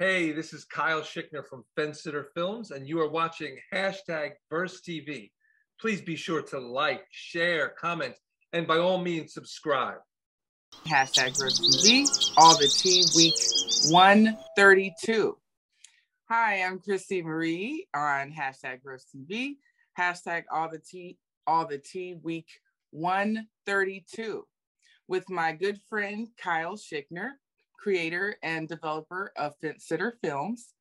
Hey, this is Kyle Schickner from Fence-Sitter Films, and you are watching hashtag Verse TV. Please be sure to like, share, comment, and by all means, subscribe. Hashtag Verse TV, all the tea week 132. Hi, I'm Christy Marie on hashtag Verse TV, hashtag all the tea, all the tea week 132 with my good friend Kyle Schickner creator and developer of Fence-Sitter Films,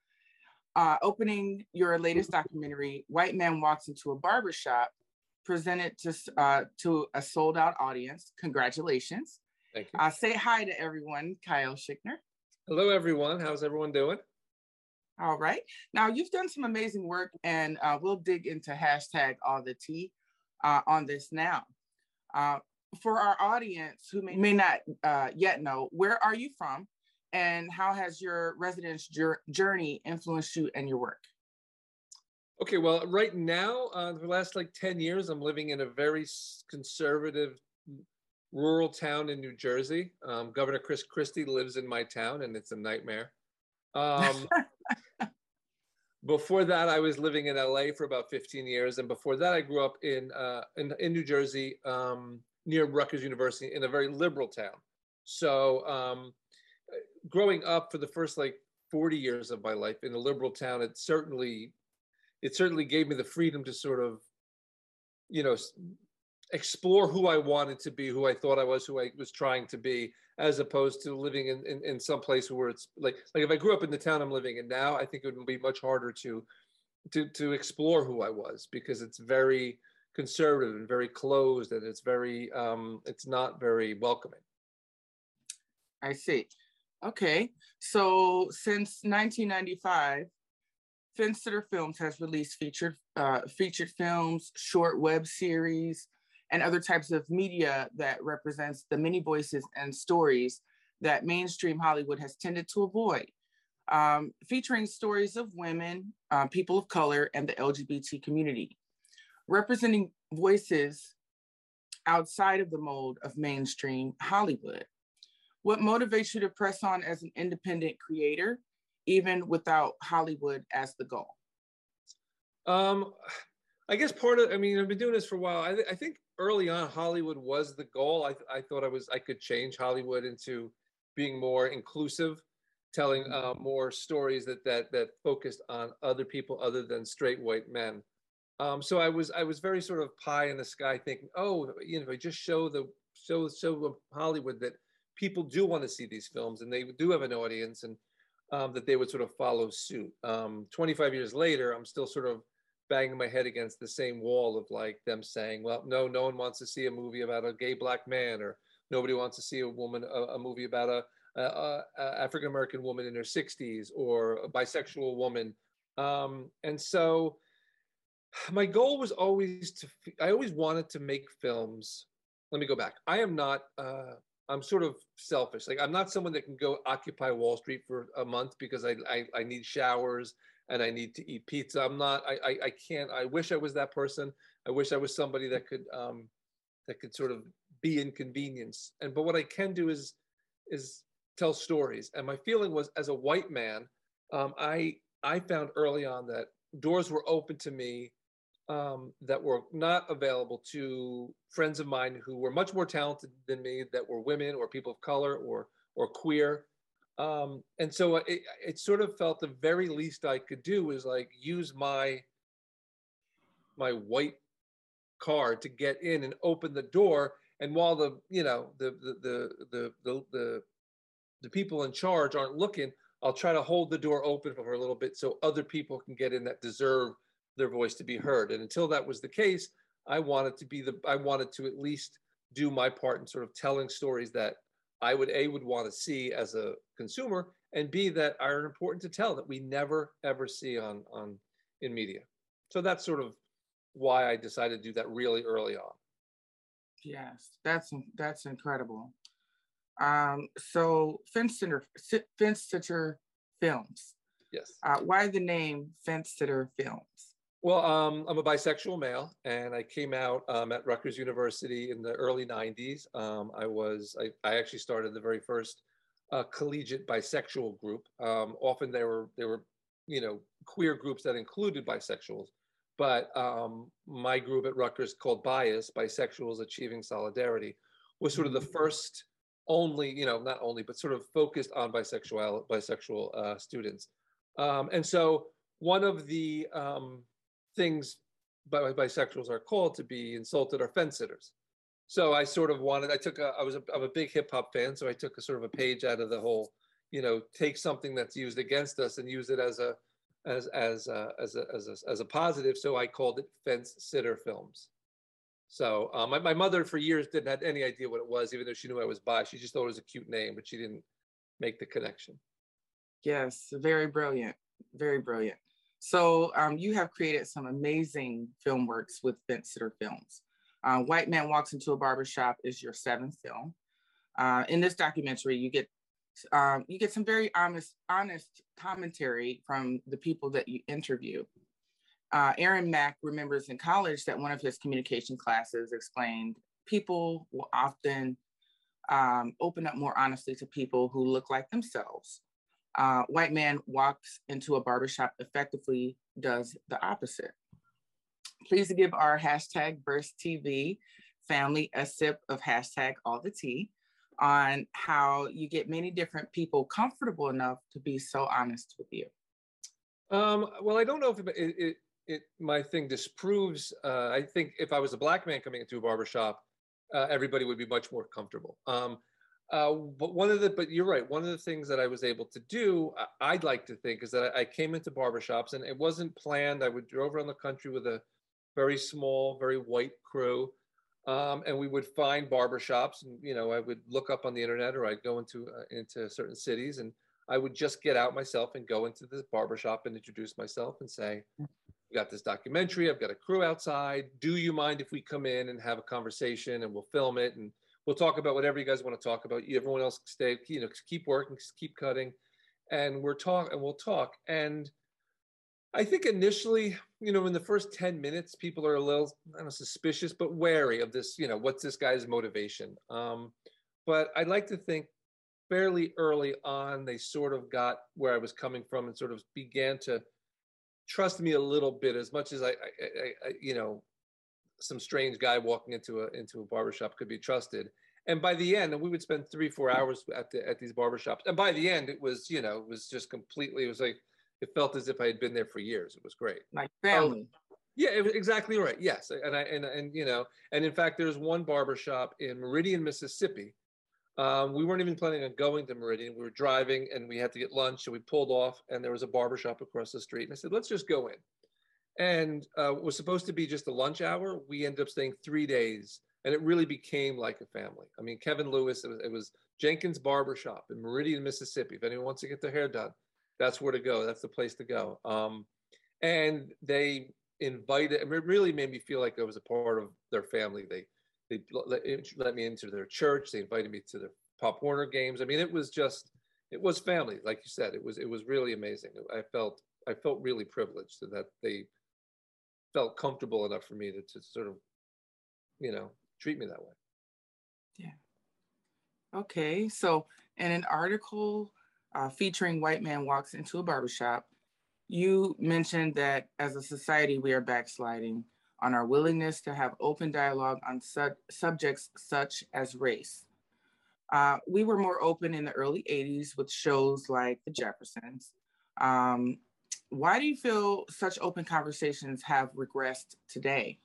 uh, opening your latest documentary, White Man Walks into a Barbershop, presented to, uh, to a sold out audience. Congratulations. Thank you. Uh, say hi to everyone, Kyle Schickner. Hello, everyone. How's everyone doing? All right. Now, you've done some amazing work, and uh, we'll dig into hashtag all the tea uh, on this now. Uh, for our audience who may, may not uh, yet know, where are you from and how has your residence journey influenced you and your work? Okay, well, right now, uh, the last like 10 years, I'm living in a very conservative rural town in New Jersey. Um, Governor Chris Christie lives in my town and it's a nightmare. Um, before that, I was living in LA for about 15 years. And before that, I grew up in, uh, in, in New Jersey, um, near Rutgers University in a very liberal town. So um, growing up for the first like 40 years of my life in a liberal town, it certainly, it certainly gave me the freedom to sort of, you know, explore who I wanted to be, who I thought I was, who I was trying to be, as opposed to living in, in, in some place where it's like, like if I grew up in the town I'm living in now, I think it would be much harder to, to, to explore who I was because it's very, conservative and very closed and it's very um, it's not very welcoming. I see. Okay so since 1995 Fence-Sitter Films has released featured uh, featured films, short web series, and other types of media that represents the many voices and stories that mainstream Hollywood has tended to avoid, um, featuring stories of women, uh, people of color, and the LGBT community representing voices outside of the mold of mainstream Hollywood. What motivates you to press on as an independent creator, even without Hollywood as the goal? Um, I guess part of, I mean, I've been doing this for a while. I, th- I think early on, Hollywood was the goal. I, th- I thought I was, I could change Hollywood into being more inclusive, telling uh, more stories that, that, that focused on other people other than straight white men. Um, so I was I was very sort of pie in the sky, thinking, oh, you know, if I just show the show show Hollywood that people do want to see these films and they do have an audience, and um, that they would sort of follow suit. Um, 25 years later, I'm still sort of banging my head against the same wall of like them saying, well, no, no one wants to see a movie about a gay black man, or nobody wants to see a woman a, a movie about a, a, a African American woman in her 60s or a bisexual woman, um, and so my goal was always to i always wanted to make films. Let me go back. I am not uh, i'm sort of selfish. Like i'm not someone that can go occupy wall street for a month because i i, I need showers and i need to eat pizza. I'm not I, I, I can't i wish i was that person. I wish i was somebody that could um that could sort of be inconvenience and but what i can do is is tell stories. And my feeling was as a white man um, i i found early on that doors were open to me um, that were not available to friends of mine who were much more talented than me, that were women or people of color or or queer. Um, and so it, it sort of felt the very least I could do was like use my my white card to get in and open the door. And while the you know the the the the the, the, the people in charge aren't looking, I'll try to hold the door open for a little bit so other people can get in that deserve their voice to be heard. And until that was the case, I wanted to be the I wanted to at least do my part in sort of telling stories that I would a would want to see as a consumer, and b that are important to tell that we never ever see on on in media. So that's sort of why I decided to do that really early on. Yes, that's that's incredible. Um, so Fence-Sitter Fence-Sitter Films. Yes. Uh, why the name Fence-Sitter Films? Well, um, I'm a bisexual male, and I came out um, at Rutgers University in the early '90s. Um, I was I, I, actually started the very first uh, collegiate bisexual group. Um, often they were they were you know queer groups that included bisexuals, but um, my group at Rutgers called Bias Bisexuals Achieving Solidarity was sort of the first only you know not only but sort of focused on bisexual bisexual uh, students, um, and so one of the um, things by bisexuals are called to be insulted are fence sitters. So I sort of wanted, I took a, I was a, I'm a big hip hop fan, so I took a sort of a page out of the whole, you know, take something that's used against us and use it as a, as as a, as a, as a, as a positive. So I called it Fence Sitter Films. So um, my, my mother for years didn't have any idea what it was, even though she knew I was bi. She just thought it was a cute name, but she didn't make the connection. Yes, very brilliant, very brilliant. So um, you have created some amazing film works with Fence Sitter Films. Uh, White Man Walks into a Barbershop is your seventh film. Uh, in this documentary, you get um, you get some very honest, honest commentary from the people that you interview. Uh, Aaron Mack remembers in college that one of his communication classes explained people will often um, open up more honestly to people who look like themselves. Uh, white man walks into a barbershop effectively does the opposite. Please give our hashtag Verse TV family a sip of hashtag all the tea on how you get many different people comfortable enough to be so honest with you. Um, well, I don't know if it, it, it my thing disproves. Uh, I think if I was a black man coming into a barbershop, uh, everybody would be much more comfortable. Um, uh, but one of the, but you're right. One of the things that I was able to do, I'd like to think, is that I came into barbershops and it wasn't planned. I would drove around the country with a very small, very white crew. Um, and we would find barbershops and, you know, I would look up on the internet or I'd go into, uh, into certain cities and I would just get out myself and go into the barbershop and introduce myself and say, we got this documentary. I've got a crew outside. Do you mind if we come in and have a conversation and we'll film it and we'll talk about whatever you guys want to talk about. Everyone else stay, you know, keep working, keep cutting, and we're talk and we'll talk. And I think initially, you know, in the first 10 minutes, people are a little, I don't know, suspicious, but wary of this, you know, what's this guy's motivation? Um, but I'd like to think fairly early on, they sort of got where I was coming from and sort of began to trust me a little bit as much as I, I, I, I you know, some strange guy walking into a into a barbershop could be trusted. And by the end, and we would spend three, four hours at the, at these barbershops. And by the end, it was, you know, it was just completely, it was like, it felt as if I had been there for years. It was great. Like family. yeah, it was exactly right. Yes. And I, and, and, you know, and in fact, there's one barbershop in Meridian, Mississippi. Um, we weren't even planning on going to Meridian. We were driving and we had to get lunch. So we pulled off and there was a barbershop across the street. And I said, let's just go in and uh, was supposed to be just a lunch hour. We ended up staying three days, and it really became like a family. I mean, Kevin Lewis, it was, it was Jenkins Barbershop in Meridian, Mississippi. If anyone wants to get their hair done, that's where to go. That's the place to go. Um, and they invited, it really made me feel like I was a part of their family. They they let, let me into their church. They invited me to their Pop Warner games. I mean, it was just, it was family, like you said. It was it was really amazing. I felt I felt really privileged that they felt comfortable enough for me to, to sort of, you know, treat me that way. Yeah. Okay. So, in an article uh, featuring White Man Walks into a Barbershop, you mentioned that as a society, we are backsliding on our willingness to have open dialogue on su- subjects such as race. Uh, we were more open in the early 80s with shows like The Jeffersons. Um, why do you feel such open conversations have regressed today?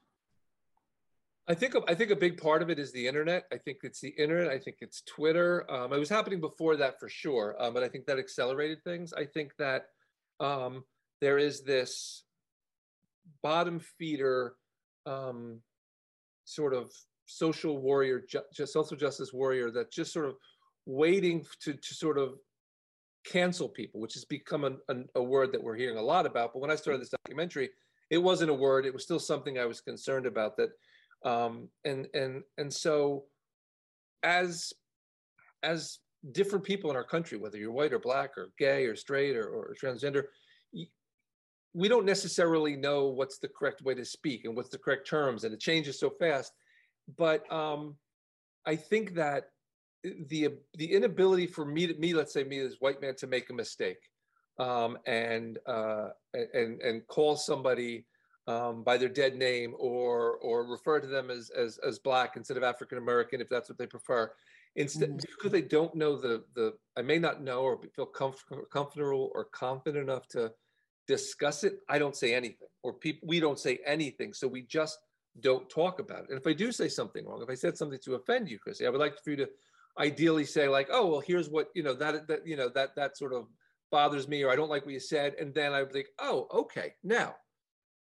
I think I think a big part of it is the internet. I think it's the internet. I think it's Twitter. Um, it was happening before that for sure, um, but I think that accelerated things. I think that um, there is this bottom feeder um, sort of social warrior, ju- social justice warrior that just sort of waiting to, to sort of cancel people, which has become a, a, word that we're hearing a lot about. But when I started this documentary, it wasn't a word. It was still something I was concerned about. That, um, and and and so, as as different people in our country, whether you're white or black or gay or straight or, or transgender, we don't necessarily know what's the correct way to speak and what's the correct terms, and it changes so fast. But um, I think that the the inability for me to me let's say me as white man to make a mistake um, and uh, and and call somebody um, by their dead name or or refer to them as as, as black instead of African American if that's what they prefer. Instead, mm-hmm. because they don't know the the I may not know or feel comfortable comfortable or confident enough to discuss it. I don't say anything, or people we don't say anything, so we just don't talk about it. And if I do say something wrong, if I said something to offend you, Chrissy, I would like for you to ideally say like, oh well, here's what you know that that you know that that sort of bothers me or I don't like what you said. And then I would think, oh, okay. Now,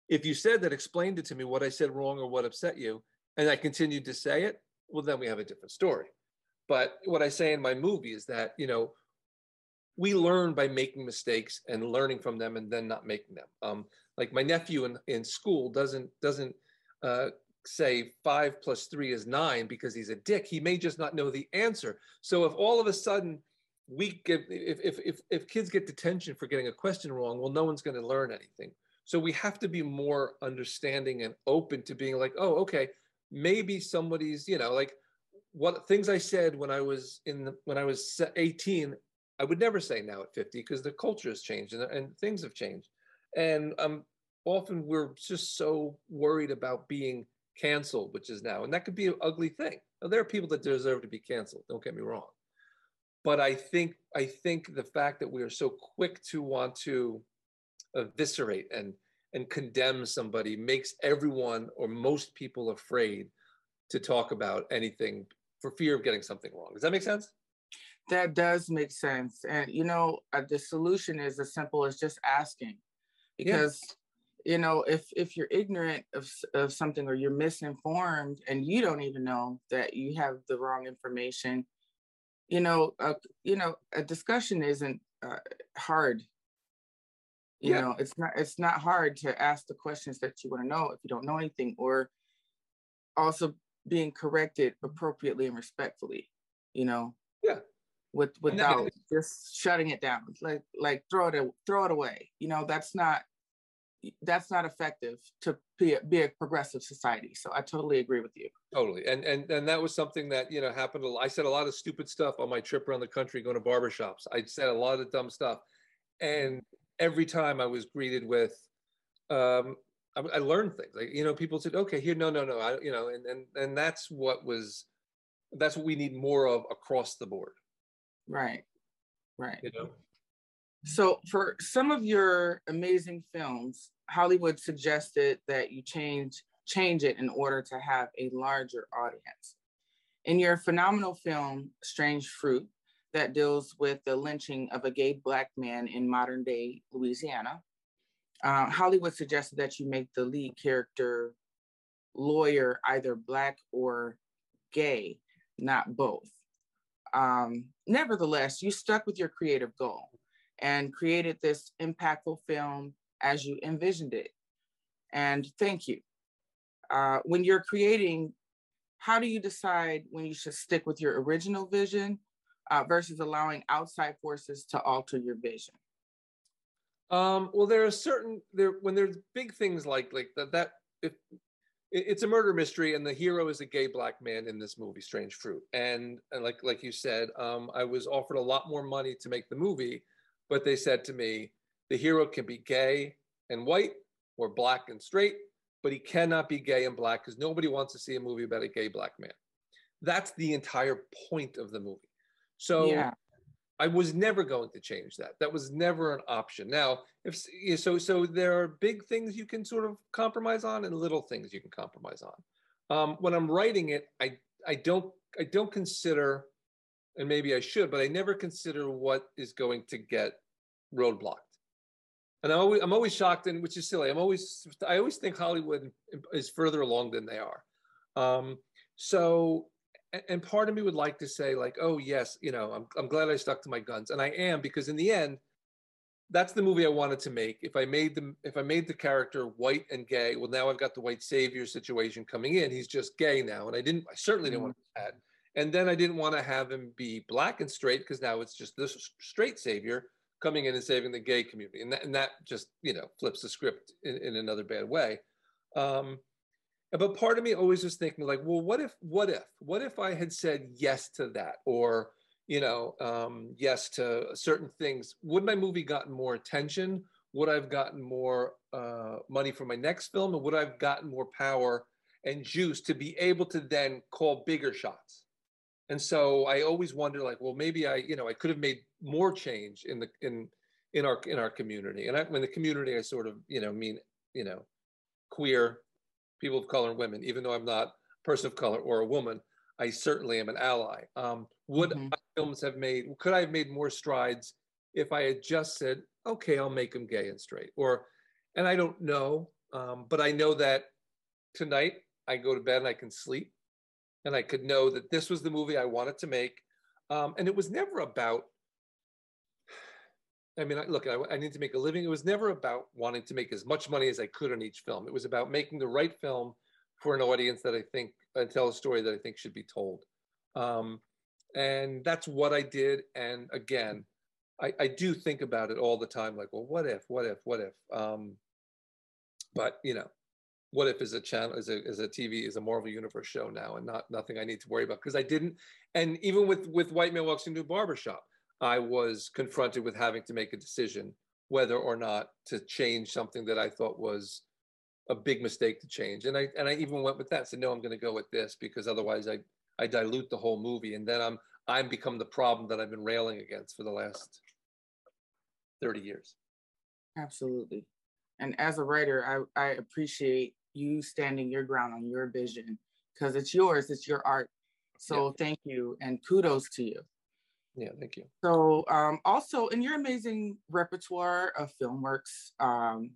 if you said that, explained it to me what I said wrong or what upset you, and I continued to say it, well, then we have a different story. But what I say in my movie is that, you know, we learn by making mistakes and learning from them and then not making them. Um, like my nephew in, in school doesn't doesn't uh, say five plus three is nine because he's a dick. He may just not know the answer. So if all of a sudden we get if, if if if kids get detention for getting a question wrong well no one's going to learn anything so we have to be more understanding and open to being like oh okay maybe somebody's you know like what things i said when i was in the, when i was 18 i would never say now at 50 because the culture has changed and, and things have changed and um often we're just so worried about being canceled which is now and that could be an ugly thing now, there are people that deserve to be canceled don't get me wrong but I think I think the fact that we are so quick to want to eviscerate and and condemn somebody makes everyone or most people afraid to talk about anything for fear of getting something wrong. Does that make sense? That does make sense. And you know, uh, the solution is as simple as just asking. Because. You know, if if you're ignorant of of something or you're misinformed and you don't even know that you have the wrong information, you know, uh, you know, a discussion isn't uh, hard. You yeah. know, it's not it's not hard to ask the questions that you want to know if you don't know anything, or also being corrected appropriately and respectfully. You know. Yeah. With without just shutting it down, like like throw it throw it away. You know, that's not that's not effective to be a, be a progressive society. So I totally agree with you. Totally, and and and that was something that you know happened. I said a lot of stupid stuff on my trip around the country going to barbershops. I said a lot of dumb stuff, and every time I was greeted with, um, I, I learned things. Like you know, people said, "Okay, here, no, no, no," I, you know, and and and that's what was, that's what we need more of across the board. Right, right. You know. So, for some of your amazing films, Hollywood suggested that you change change it in order to have a larger audience. In your phenomenal film, Strange Fruit, that deals with the lynching of a gay Black man in modern day Louisiana, uh, Hollywood suggested that you make the lead character lawyer either Black or gay, not both. Um, nevertheless, you stuck with your creative goal and created this impactful film as you envisioned it. And thank you. Uh, when you're creating, how do you decide when you should stick with your original vision uh, versus allowing outside forces to alter your vision? Um, well, there are certain there when there's big things like like that. That if it's a murder mystery, and the hero is a gay black man in this movie, Strange Fruit. And, and like like you said, um, I was offered a lot more money to make the movie, but they said to me, the hero can be gay and white or black and straight, but he cannot be gay and black because nobody wants to see a movie about a gay black man. That's the entire point of the movie. So yeah. I was never going to change that. That was never an option. Now, if so, so there are big things you can sort of compromise on, and little things you can compromise on. Um, when I'm writing it, I I don't I don't consider, and maybe I should, but I never consider what is going to get roadblocked. And I'm always, I'm always shocked, and which is silly. I'm always, I always think Hollywood is further along than they are. Um, so, and part of me would like to say, like, oh yes, you know, I'm, I'm glad I stuck to my guns, and I am because in the end, that's the movie I wanted to make. If I made the, if I made the character white and gay, well, now I've got the white savior situation coming in. He's just gay now, and I didn't, I certainly didn't want mm-hmm. that. And then I didn't want to have him be black and straight because now it's just this straight savior coming in and saving the gay community. And that, and that just, you know, flips the script in, in another bad way. Um, but part of me always was thinking like, well, what if, what if, what if I had said yes to that, or you know, um, yes to certain things? Would my movie gotten more attention? Would I've gotten more uh, money for my next film, and would I've gotten more power and juice to be able to then call bigger shots? And so I always wonder, like, well, maybe I, you know, I could have made more change in the in in our in our community. And I, when the community, I sort of, you know, mean, you know, queer, people of color, and women. Even though I'm not a person of color or a woman, I certainly am an ally. Um, would mm-hmm. films have made? Could I have made more strides if I had just said, okay, I'll make them gay and straight? Or, and I don't know, um, but I know that tonight I go to bed and I can sleep, and I could know that this was the movie I wanted to make, um, and it was never about I mean, I, look, I, I, need to make a living. It was never about wanting to make as much money as I could on each film. It was about making the right film for an audience that I think and tell a story that I think should be told. Um, and that's what I did. And again, I, I, do think about it all the time. Like, well, what if? What if? What if? Um, but you know, what if is a channel is a is a TV is a Marvel Universe show now, and not nothing I need to worry about because I didn't. And even with with White Man Walks into a Barbershop, I was confronted with having to make a decision whether or not to change something that I thought was a big mistake to change. And I and I even went with that. Said, no, I'm going to go with this because otherwise I I dilute the whole movie, and then I'm I'm become the problem that I've been railing against for the last thirty years. Absolutely, and as a writer, I I appreciate you standing your ground on your vision because it's yours, it's your art. So yeah. thank you and kudos to you. Yeah, thank you. So, um, also in your amazing repertoire of film works um,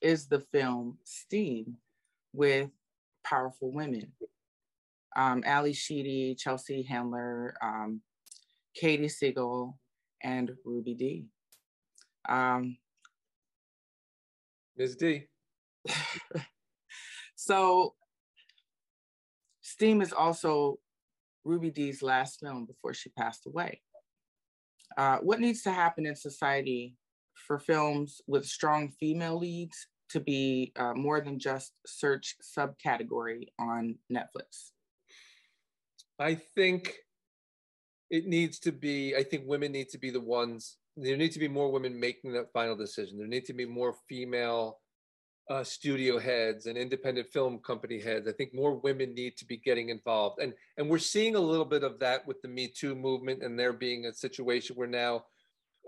is the film Steam with powerful women. Um, Ally Sheedy, Chelsea Handler, um, Katey Sagal, and Ruby Dee. Um, Ms. Dee. so, Steam is also Ruby Dee's last film before she passed away. Uh, what needs to happen in society for films with strong female leads to be uh, more than just search subcategory on Netflix? I think it needs to be, I think women need to be the ones, there need to be more women making that final decision. There need to be more female uh, studio heads and independent film company heads. I think more women need to be getting involved, and and we're seeing a little bit of that with the Me Too movement, and there being a situation where now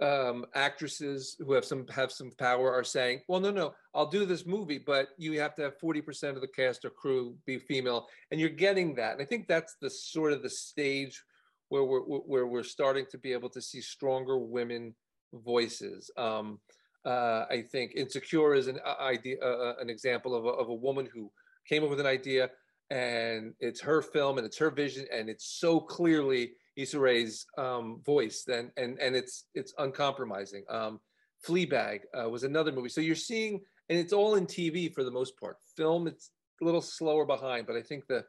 um, actresses who have some have some power are saying, "Well, no, no, I'll do this movie, but you have to have forty percent of the cast or crew be female," and you're getting that, and I think that's the sort of the stage where we're where we're starting to be able to see stronger women voices. Um, uh, I think Insecure is an uh, idea, uh, uh, an example of a, of a woman who came up with an idea, and it's her film and it's her vision, and it's so clearly Issa Rae's um, voice, then and and it's it's uncompromising. Um, Fleabag uh, was another movie, so you're seeing, and it's all in TV for the most part. Film, it's a little slower behind, but I think the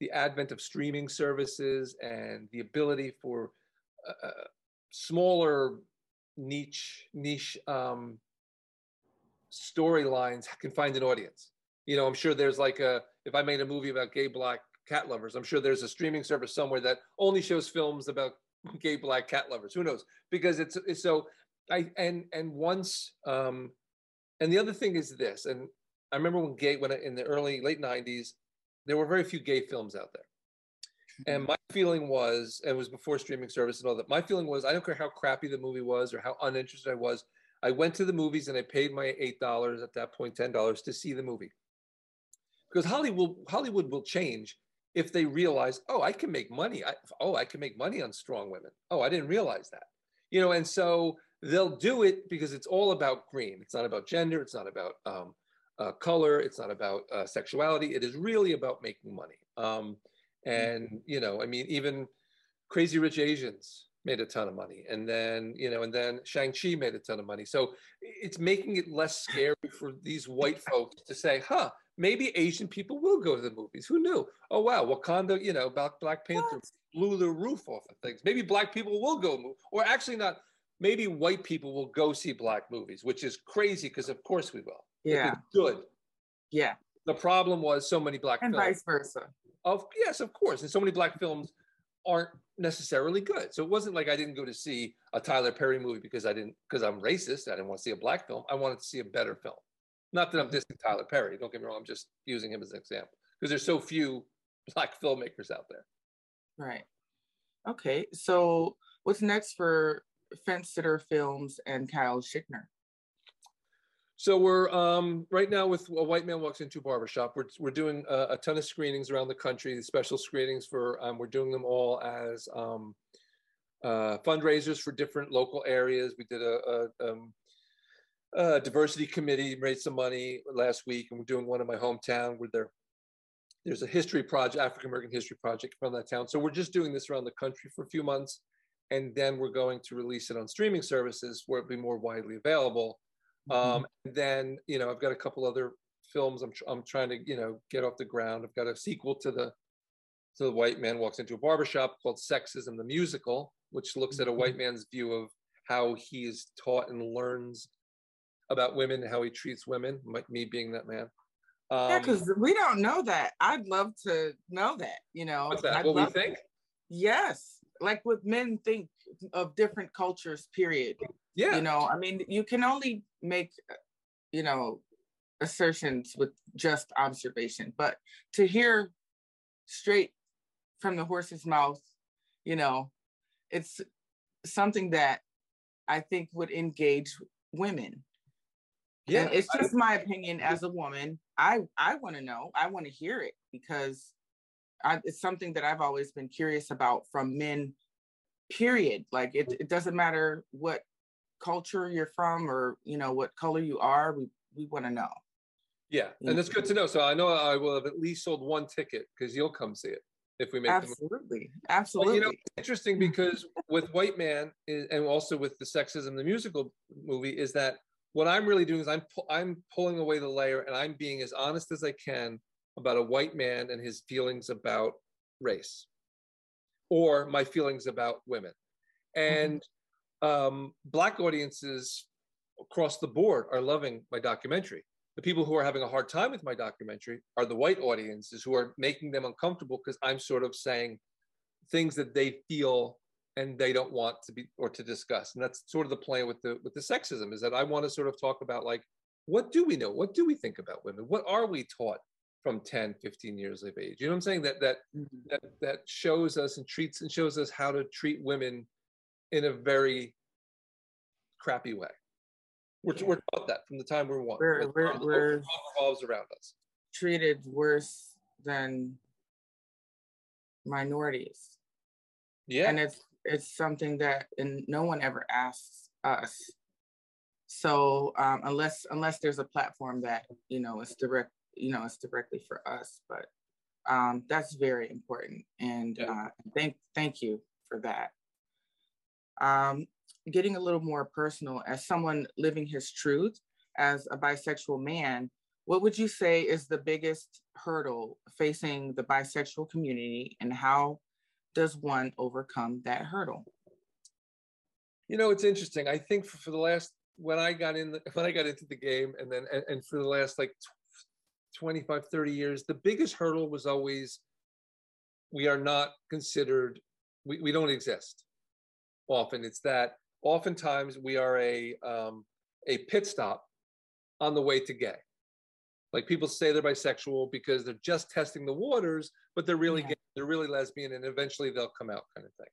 the advent of streaming services and the ability for uh, smaller niche niche um, storylines can find an audience. You know, I'm sure there's like a if I made a movie about gay black cat lovers, I'm sure there's a streaming service somewhere that only shows films about gay black cat lovers. Who knows? Because it's, it's so I and and once um and the other thing is this, and I remember when gay when I, in the early late 90s, there were very few gay films out there. And my feeling was, and it was before streaming service and all that. My feeling was, I don't care how crappy the movie was or how uninterested I was. I went to the movies and I paid my eight dollars at that point, ten dollars to see the movie. Because Hollywood, Hollywood will change if they realize, oh, I can make money. I, oh, I can make money on strong women. Oh, I didn't realize that. You know, and so they'll do it because it's all about green. It's not about gender. It's not about um, uh, color. It's not about uh, sexuality. It is really about making money. Um. And mm-hmm. you know i mean even crazy rich asians made a ton of money. And then you know and then shang-chi made a ton of money. So it's making it less scary for these white folks to say huh maybe asian people will go to the movies. Who knew? Oh wow wakanda you know about black panther what? blew the roof off of things. Maybe black people will go move or actually not maybe white people will go see black movies which is crazy because of course we will. Yeah. good. Yeah. The problem was so many black and films. vice versa. Of yes, of course, and so many black films aren't necessarily good. So it wasn't like I didn't go to see a Tyler Perry movie because I didn't because I'm racist. I didn't want to see a black film. I wanted to see a better film. Not that I'm dissing Tyler Perry. Don't get me wrong. I'm just using him as an example because there's so few black filmmakers out there. Right. Okay. So what's next for Fence Sitter Films and Kyle Schickner? So we're um, right now with a white man walks into a barbershop. We're we're doing a, a ton of screenings around the country. Special screenings for um, we're doing them all as um, uh, fundraisers for different local areas. We did a, a, um, a, diversity committee, raised some money last week, and we're doing one in my hometown where there there's a history project, African American history project from that town. So we're just doing this around the country for a few months, and then we're going to release it on streaming services where it'll be more widely available. Um, and then you know I've got a couple other films I'm tr- I'm trying to you know get off the ground. I've got a sequel to the to the white man walks into a barbershop called Sexism the Musical, which looks at a white mm-hmm. man's view of how he is taught and learns about women, how he treats women. me being that man. Um, yeah, because we don't know that. I'd love to know that. You know, what's that? I'd what we think? Yes, like what men think of different cultures. Period. Yeah. You know, I mean, you can only make, you know, assertions with just observation, but to hear straight from the horse's mouth, you know, it's something that I think would engage women. Yeah, and it's just my opinion as a woman. I I want to know. I want to hear it because I, it's something that I've always been curious about from men. Period. Like it, it doesn't matter what culture you're from or you know what color you are we we want to know yeah and it's good to know so i know i will have at least sold one ticket because you'll come see it if we make absolutely absolutely well, you know interesting because with white man and also with the sexism the musical movie is that what i'm really doing is i'm i'm pulling away the layer and i'm being as honest as i can about a white man and his feelings about race or my feelings about women and um, black audiences across the board are loving my documentary. The people who are having a hard time with my documentary are the white audiences who are making them uncomfortable because I'm sort of saying things that they feel and they don't want to be or to discuss. And that's sort of the plan with the with the sexism is that I want to sort of talk about like what do we know? What do we think about women? What are we taught from 10, 15 years of age? You know what I'm saying? That that mm-hmm. that that shows us and treats and shows us how to treat women in a very crappy way. We're, yeah. we're taught that from the time we're one. We're, we're, we're revolves around us. Treated worse than minorities. Yeah. And it's it's something that and no one ever asks us. So um, unless unless there's a platform that you know is direct, you know, it's directly for us, but um, that's very important. And yeah. uh, thank thank you for that. Um, getting a little more personal, as someone living his truth as a bisexual man, what would you say is the biggest hurdle facing the bisexual community and how does one overcome that hurdle? You know, it's interesting. I think for, for the last when I got in the, when I got into the game and then and, and for the last like 25 30 years the biggest hurdle was always we are not considered we, we don't exist often it's that oftentimes we are a um, a pit stop on the way to gay. Like people say they're bisexual because they're just testing the waters, but they're really yeah. gay, they're really lesbian, and eventually they'll come out, kind of thing.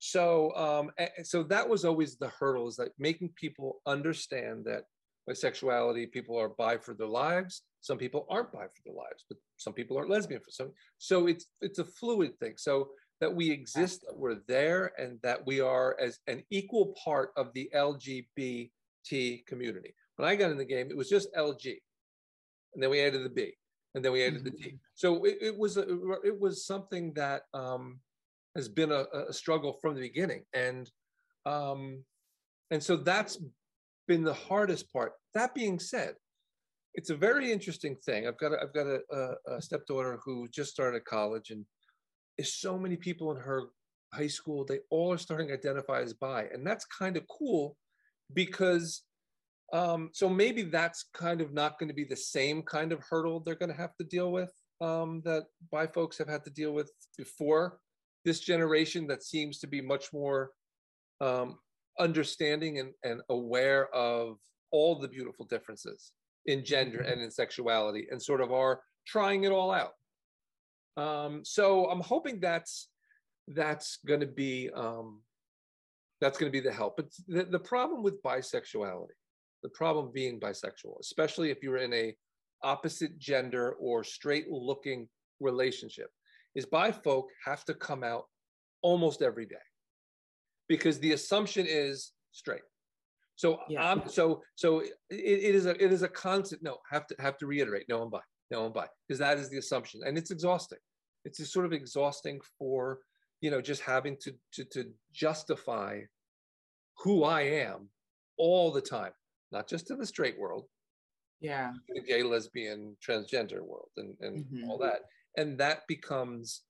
So, um, so that was always the hurdle is that making people understand that bisexuality, people are bi for their lives. Some people aren't bi for their lives, but some people aren't lesbian for some. So it's it's a fluid thing. So that we exist, that we're there, and that we are as an equal part of the LGBT community. When I got in the game, it was just LG, and then we added the B, and then we added the T. Mm-hmm. So it, it was a, it was something that um, has been a, a, struggle from the beginning, and um, and so that's been the hardest part. That being said, it's a very interesting thing. I've got a, I've got a, a stepdaughter who just started college, and is so many people in her high school, they all are starting to identify as bi. And that's kind of cool because Um, so maybe that's kind of not going to be the same kind of hurdle they're going to have to deal with um, that bi folks have had to deal with before. This generation that seems to be much more um, understanding and, and aware of all the beautiful differences in gender and in sexuality and sort of are trying it all out. Um, so I'm hoping that's that's going to be um, that's going to be the help. But the, the problem with bisexuality, the problem being bisexual, especially if you're in a opposite gender or straight looking relationship, is bi folk have to come out almost every day because the assumption is straight. So yeah. I'm so so it, it is a it is a constant no have to have to reiterate no I'm bi no I'm bi because that is the assumption and it's exhausting. It's just sort of exhausting for you know just having to to to justify who I am all the time, not just in the straight world, yeah, the gay, lesbian, transgender world, and and mm-hmm. all that, and that becomes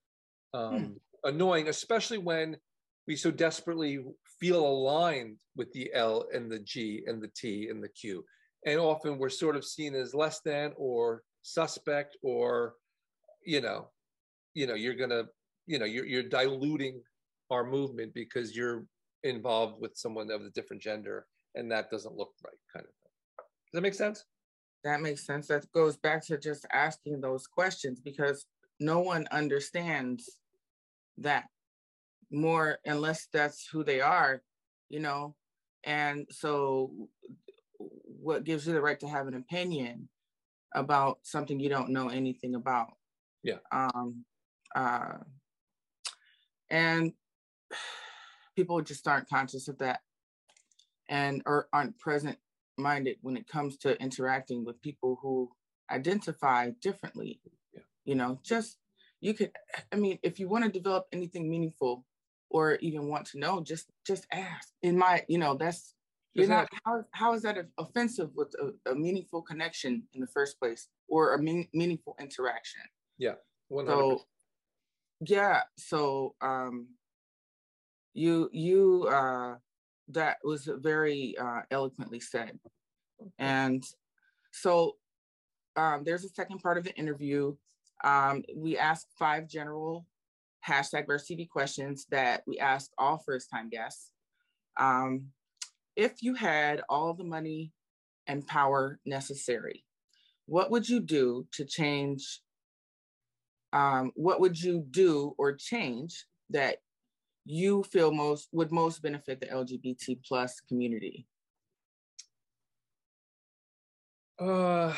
um, hmm. annoying, especially when we so desperately feel aligned with the L and the G and the T and the Q. And often we're sort of seen as less than or suspect or, you know, you know, you're gonna, you know, you're you're diluting our movement because you're involved with someone of a different gender and that doesn't look right, kind of thing. Does that make sense? That makes sense. That goes back to just asking those questions because no one understands that more unless that's who they are, you know. And so, what gives you the right to have an opinion about something you don't know anything about? Yeah. Um. Uh. And people just aren't conscious of that, and or aren't present minded when it comes to interacting with people who identify differently. Yeah. You know, just you could. I mean, if you want to develop anything meaningful or even want to know, just just ask. In my, you know, that's you're not how, how is that offensive with a, a, meaningful connection in the first place or a mean, meaningful interaction? Yeah 100%. so yeah so um you you uh that was very uh eloquently said. And so um there's a second part of the interview. Um we asked five general hashtag verse TV questions that we ask all first time guests. Um, if you had all the money and power necessary, what would you do to change? Um, what would you do or change that you feel most would most benefit the LGBT plus community? Uh,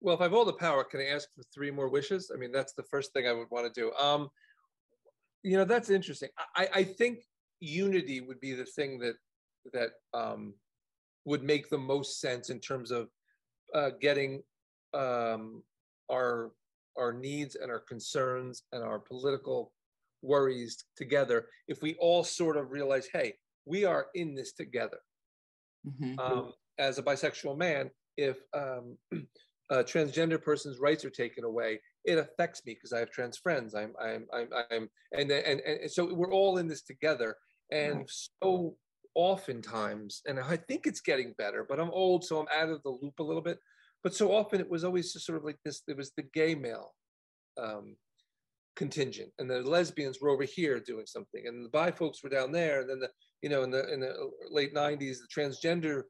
well, if I have all the power, can I ask for three more wishes? I mean, that's the first thing I would want to do. Um, you know that's interesting i i think unity would be the thing that that um would make the most sense in terms of uh getting um our our needs and our concerns and our political worries together if we all sort of realize hey we are in this together mm-hmm. um, as a bisexual man if um, a transgender person's rights are taken away it affects me because I have trans friends. I'm, I'm, I'm, I'm, and, and, and so we're all in this together. And right. so oftentimes, and I think it's getting better, but I'm old, so I'm out of the loop a little bit. But so often it was always just sort of like this, it was the gay male um, contingent and the lesbians were over here doing something and the bi folks were down there. And then the, you know, in the, in the late nineties, the transgender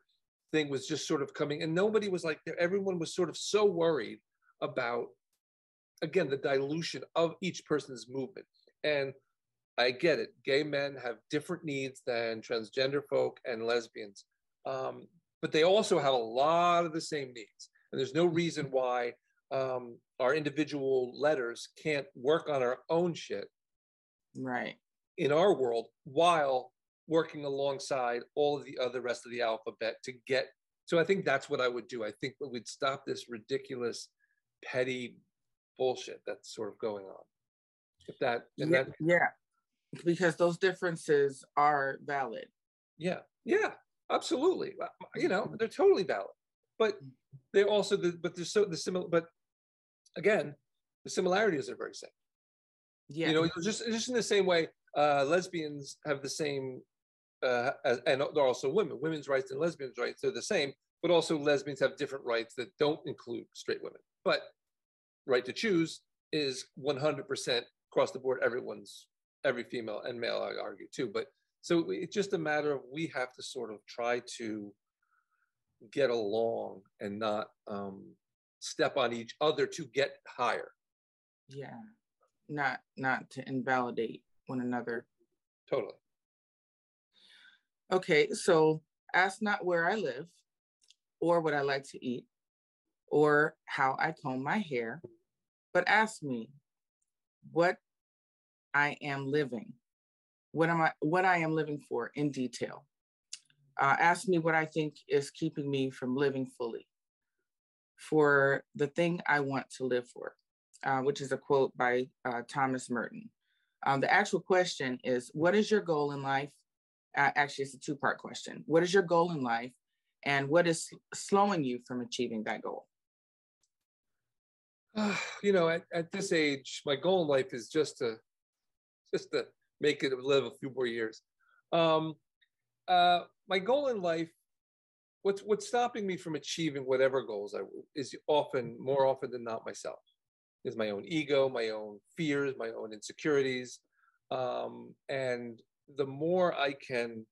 thing was just sort of coming and nobody was like, there. everyone was sort of so worried about again the dilution of each person's movement. And i get it gay men have different needs than transgender folk and lesbians um, but they also have a lot of the same needs. And there's no reason why um, our individual letters can't work on our own shit right. in our world while working alongside all of the other rest of the alphabet to get so i think that's what i would do. I think we'd stop this ridiculous petty bullshit that's sort of going on. If that, yeah, that, yeah, because those differences are valid. Yeah, yeah, absolutely. Uh, you know, they're totally valid, but they're also the, but they're so the similar, but again, the similarities are very same. Yeah, you know, just just in the same way, uh, lesbians have the same, uh, as, and they're also women. Women's rights and lesbians' rights are the same. but also lesbians have different rights that don't include straight women. But right to choose is 100% across the board. Everyone's every female and male, I argue too. But so it's just a matter of we have to sort of try to get along and not um, step on each other to get higher. Yeah, not not to invalidate one another. Totally. Okay, so ask not where I live, or what I like to eat, or how I comb my hair, but ask me what I am living. What am I what I am living for in detail. Uh, ask me what I think is keeping me from living fully for the thing I want to live for, uh, which is a quote by uh, Thomas Merton. Um, the actual question is What is your goal in life? Uh, actually, it's a two part question. What is your goal in life? And what is slowing you from achieving that goal? you know, at, at this age, my goal in life is just to just to make it live a few more years. Um, uh, my goal in life, what's what's stopping me from achieving whatever goals I is often more often than not myself. Is my own ego, my own fears, my own insecurities, um, and the more I can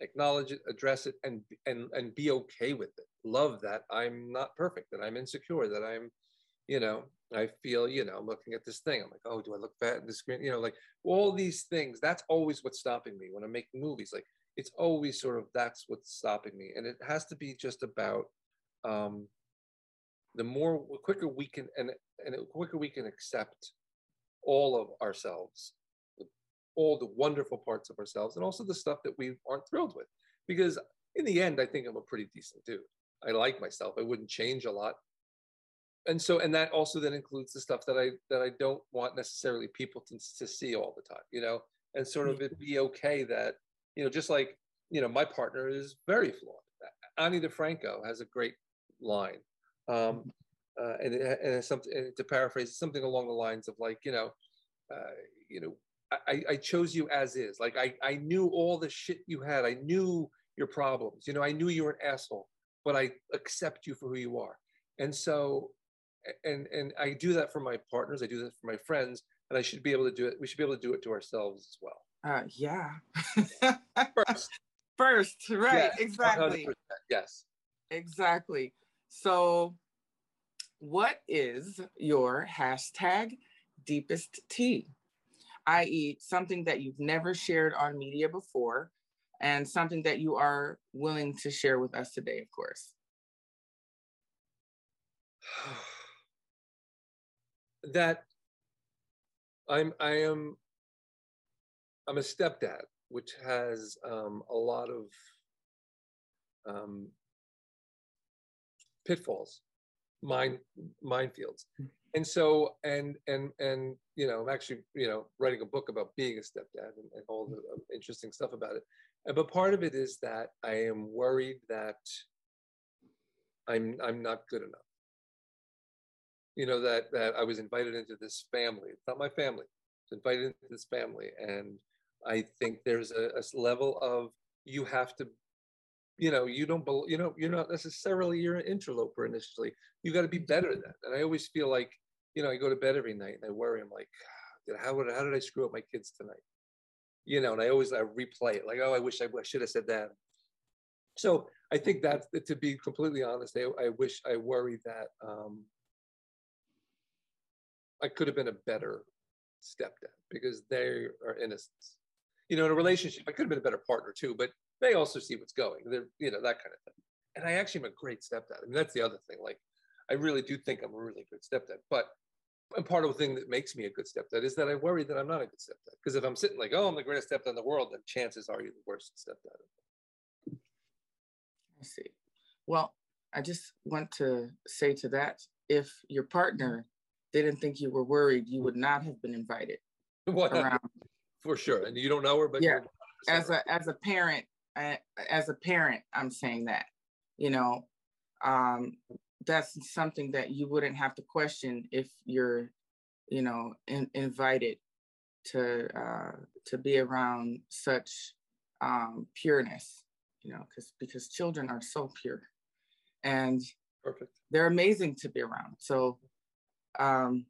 acknowledge it, address it, and and and be okay with it, love that I'm not perfect, that I'm insecure, that I'm you know, I feel, you know, looking at this thing, I'm like, oh, do I look fat in the screen? You know, like all these things. That's always what's stopping me when I'm making movies. Like it's always sort of that's what's stopping me, and it has to be just about um, the more quicker we can and and the quicker we can accept all of ourselves, all the wonderful parts of ourselves, and also the stuff that we aren't thrilled with. Because in the end, I think I'm a pretty decent dude. I like myself. I wouldn't change a lot and so and that also then includes the stuff that i that i don't want necessarily people to, to see all the time you know? And sort of it be okay that you know just like you know my partner is very flawed. Ani DiFranco has a great line um uh, and, it, and it's something and to paraphrase something along the lines of like you know uh, you know I, I chose you as is. Like I, I knew all the shit you had. I knew your problems. You know i knew you were an asshole but i accept you for who you are. And so and and I do that for my partners. I do that for my friends, and I should be able to do it. We should be able to do it to ourselves as well. Uh, yeah. First. First, right? Yes, exactly. Yes. Exactly. So, what is your hashtag deepest tea? I.e., something that you've never shared on media before, and something that you are willing to share with us today, of course. That I'm I am I'm a stepdad, which has um, a lot of um, pitfalls, mine minefields, hmm. and so and and and you know I'm actually you know writing a book about being a stepdad and, and all the uh, interesting stuff about it. And, But part of it is that I am worried that I'm I'm not good enough you know that that I was invited into this family. It's not my family. I was invited into this family, and I think there's a, a level of you have to, you know, you don't, you know, you're not necessarily you're an interloper initially. You got to be better than that. And I always feel like, you know, I go to bed every night and I worry. I'm like, how would how did I screw up my kids tonight? You know, and I always I replay it like, oh, I wish I, I should have said that. So I think that to be completely honest. I, I wish I worry that um, I could have been a better stepdad because they are innocents. You know, in a relationship, I could have been a better partner too, but they also see what's going. They're, you know, that kind of thing. And I actually am a great stepdad. I mean, that's the other thing. Like, I really do think I'm a really good stepdad. But and part of the thing that makes me a good stepdad is that I worry that I'm not a good stepdad. Because if I'm sitting like, oh, I'm the greatest stepdad in the world, then chances are you're the worst stepdad. I see. Well, I just want to say to that if your partner didn't think you were worried, you would not have been invited around. For sure, and you don't know her, but yeah, as a as a parent, as a parent, I'm saying that, you know, um, that's something that you wouldn't have to question if you're, you know, in, invited to uh, to be around such um, pureness, you know, because because children are so pure. and Perfect. they're amazing to be around. So, um,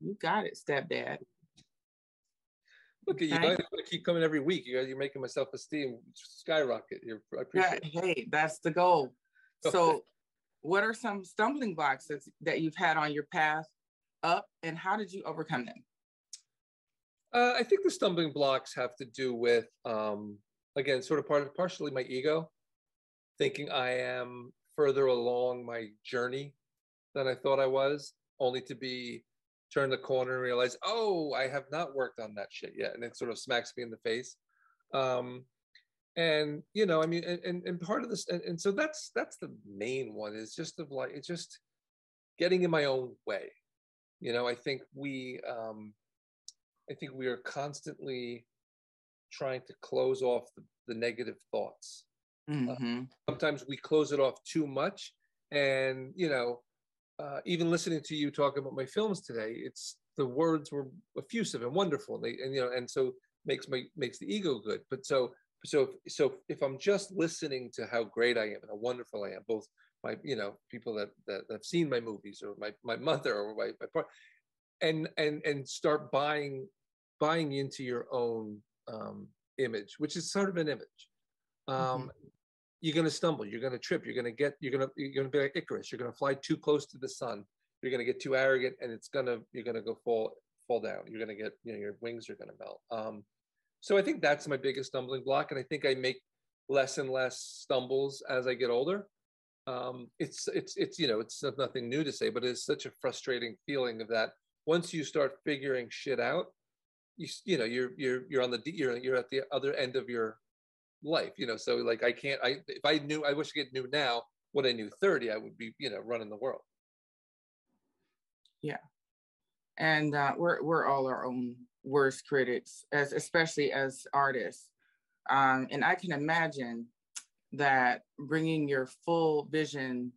you got it, stepdad. Look at you. I keep coming every week. You guys, you're making my self-esteem skyrocket. You're, I appreciate Yeah, hey, that's the goal. So, what are some stumbling blocks that's, that you've had on your path up, and how did you overcome them? Uh, I think the stumbling blocks have to do with, um, again, sort of part partially my ego, thinking I am further along my journey than I thought I was, only to be turn the corner and realize, oh, I have not worked on that shit yet, and it sort of smacks me in the face. Um, and you know, I mean, and and, part of this, and, and so that's that's the main one is just of like it's just getting in my own way. You know, I think we. Um, I think we are constantly trying to close off the, the negative thoughts. Mhm. Sometimes we close it off too much. And, you know, uh, even listening to you talk about my films today, it's the words were effusive and wonderful. And, they, and you know, and so makes my makes the ego good. But so so so if I'm just listening to how great I am and how wonderful I am, both my you know people that that have seen my movies or my my mother or my my part, and and and start buying buying into your own um, image, which is sort of an image. Um, You're going to stumble. You're going to trip. You're going to get. You're going to. You're going to be like Icarus. You're going to fly too close to the sun. You're going to get too arrogant, and it's going to. You're going to go fall fall down. You're going to get. You know, your wings are going to melt. Um, so I think that's my biggest stumbling block, and I think I make less and less stumbles as I get older. Um, it's it's it's you know it's nothing new to say, but it's such a frustrating feeling of that once you start figuring shit out, you you know you're you're you're on the you're you're at the other end of your life. You know, so like I can't I if I knew I wish I could knew now what I knew 30, I would be you know running the world. Yeah. And uh, we're we're all our own worst critics, as especially as artists. Um, and I can imagine that bringing your full vision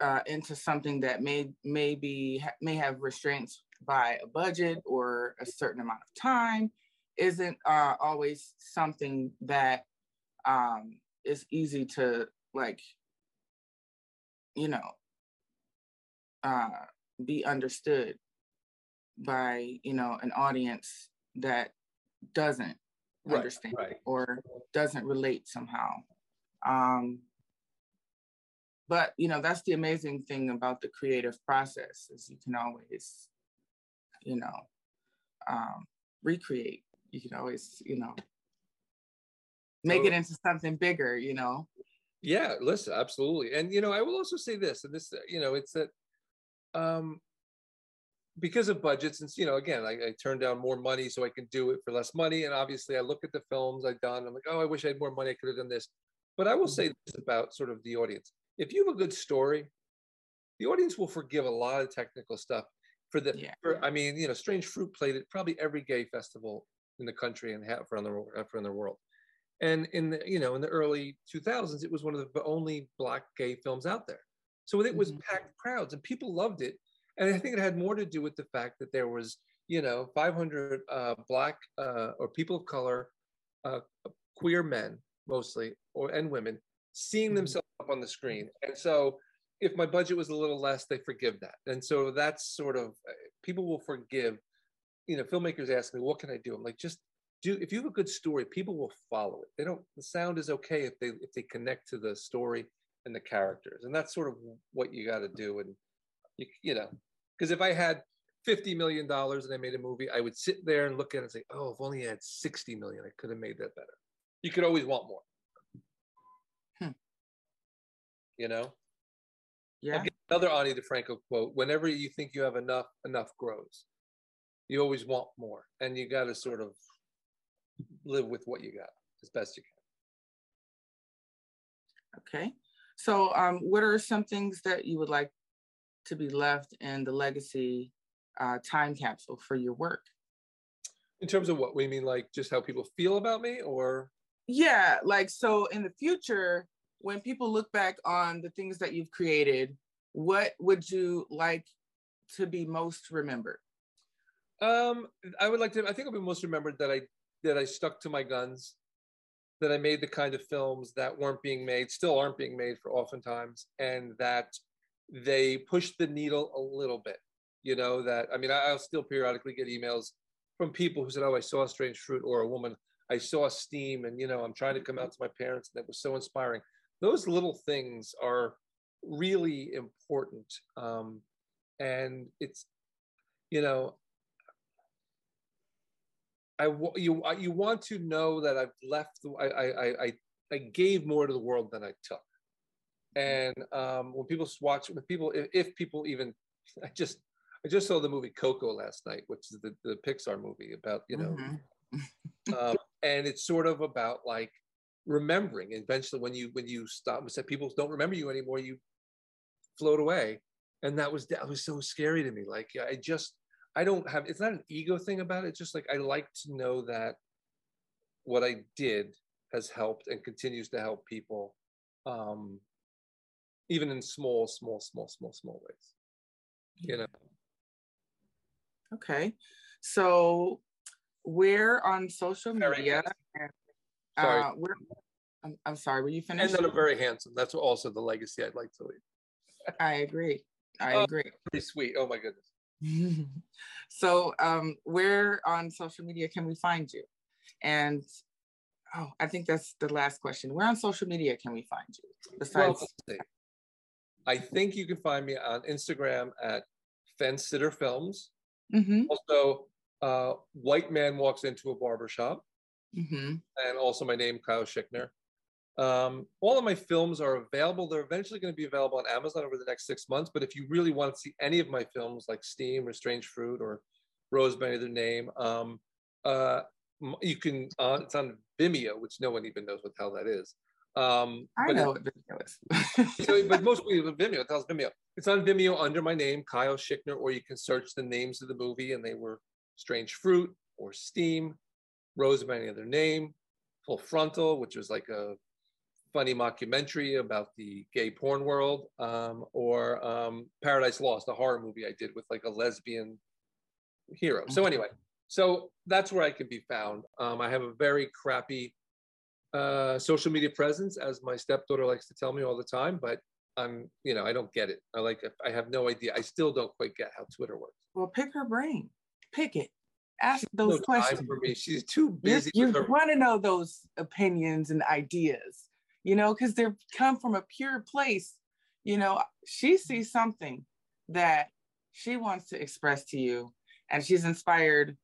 uh, into something that may maybe ha- may have restraints by a budget or a certain amount of time isn't uh, always something that um, is easy to like, you know, uh, be understood by you know an audience that doesn't Right, understand right. or doesn't relate somehow um but you know that's the amazing thing about the creative process is you can always you know um recreate you can always you know make it into something bigger you know Yeah, listen, absolutely. And you know, I will also say this, and this, uh, you know, it's that um because of budgets, and you know, again, I, I turn down more money so I can do it for less money. And obviously I look at the films I've done, I'm like, oh, I wish I had more money, I could have done this. But I will say this about sort of the audience. If you have a good story, the audience will forgive a lot of technical stuff for the Yeah. for, I mean, you know, Strange Fruit played at probably every gay festival in the country and half around the world, around the world. And in the you know in the early 2000s, it was one of the only black gay films out there. So it was Mhm. packed crowds, and people loved it. And I think it had more to do with the fact that there was you know 500 uh, black uh, or people of color, uh, queer men mostly, or and women seeing Mhm. themselves up on the screen. And so if my budget was a little less, they forgive that. And so that's sort of uh, people will forgive. You know, filmmakers ask me, "What can I do?" I'm like, just do. If you have a good story, people will follow it. They don't. The sound is okay if they if they connect to the story and the characters, and that's sort of what you got to do. And you you know, because if I had fifty million dollars and I made a movie, I would sit there and look at it and say, "Oh, if only I had sixty million, I could have made that better." You could always want more. Hmm. You know. yeah another Ani DiFranco quote: "Whenever you think you have enough, enough grows. You always want more, and you got to sort of live with what you got as best you can." Okay. So, um, what are some things that you would like to be left in the legacy uh, time capsule for your work? In terms of what we mean, like just how people feel about me, or Yeah, like so in the future, when people look back on the things that you've created, what would you like to be most remembered? Um, I would like to. I think I'll be most remembered that I that I stuck to my guns, that I made the kind of films that weren't being made, still aren't being made for oftentimes, and that they pushed the needle a little bit. You know, that I mean, I'll still periodically get emails from people who said, Oh, I saw strange fruit, or a woman, I saw steam, and you know, I'm trying to come out to my parents, and that was so inspiring. Those little things are really important. Um, and it's, you know, I you you want to know that I've left. I I I I gave more to the world than I took. And um, when people watch, when people, if, if, people even, I just I just saw the movie Coco last night, which is the the Pixar movie about you know, mm-hmm. um, and it's sort of about like remembering. Eventually, when you when you stop and said people don't remember you anymore, you float away, and that was that was so scary to me. Like I just I don't have it's not an ego thing about it. It's just like I like to know that what I did has helped and continues to help people, um, even in small, small, small, small, small ways. You know. Okay, so we're on social media. Uh, sorry. I'm, I'm sorry. Were you finished? And then I'm very handsome. That's also the legacy I'd like to leave. I agree. I oh, agree. Pretty sweet. Oh my goodness. so um, where on social media can we find you? And oh, I think that's the last question. Where on social media can we find you? Besides, well, I think you can find me on Instagram at Fence Sitter Films. Mm-hmm. Also, uh, White Man Walks Into a Barbershop. Mm-hmm. And also my name, Kyle Schickner. Um, all of my films are available. They're eventually going to be available on Amazon over the next six months. But if you really want to see any of my films, like Steam or Strange Fruit or Rose by Another Name, um, uh, you can. Uh, it's on Vimeo, which no one even knows what the hell that is. Um, I know it, what Vimeo is. so, but most people Vimeo. It tells Vimeo. It's on Vimeo under my name, Kyle Schickner, or you can search the names of the movie, and they were Strange Fruit or Steam, Rose by Another Name, Full Frontal, which was like a funny mockumentary about the gay porn world, um, or um, Paradise Lost, a horror movie I did with like a lesbian hero. So mm-hmm. anyway, so that's where I can be found. Um, I have a very crappy uh, social media presence, as my stepdaughter likes to tell me all the time, but I'm, you know, I don't get it. I like, I have no idea. I still don't quite get how Twitter works. Well, pick her brain. Pick it. Ask those no questions. for me. She's too busy. You, you want to know those opinions and ideas you know, because they've come from a pure place. You know, she sees something that she wants to express to you, and she's inspired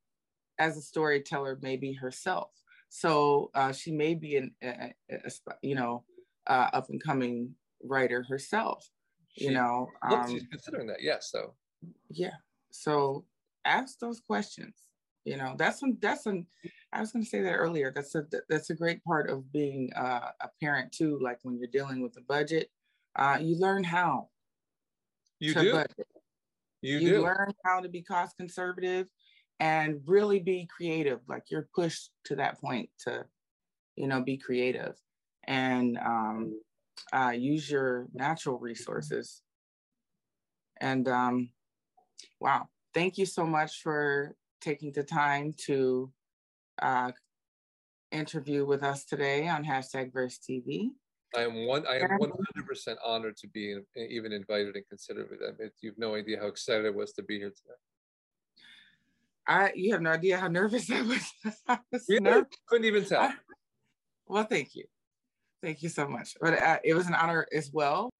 as a storyteller, maybe herself. So uh, she may be an, a, a, you know, uh, up and coming writer herself. She, you know, um, she's considering that. Yes. So. Yeah. So ask those questions. You know, that's some that's some I was going to say that earlier. That's a that's a great part of being uh, a parent too. Like when you're dealing with a budget, uh, you learn how. You do. Budget. You, you do. learn how to be cost conservative and really be creative. Like you're pushed to that point to, you know, be creative and um, uh, use your natural resources. And um, wow, thank you so much for taking the time to uh, interview with us today on hashtag Verse TV. I am one. I am one hundred percent honored to be even invited and considered. I mean, you have no idea how excited I was to be here today. I you have no idea how nervous I was. I was really? nervous. Couldn't even tell. I, well, thank you, thank you so much. But uh, it was an honor as well.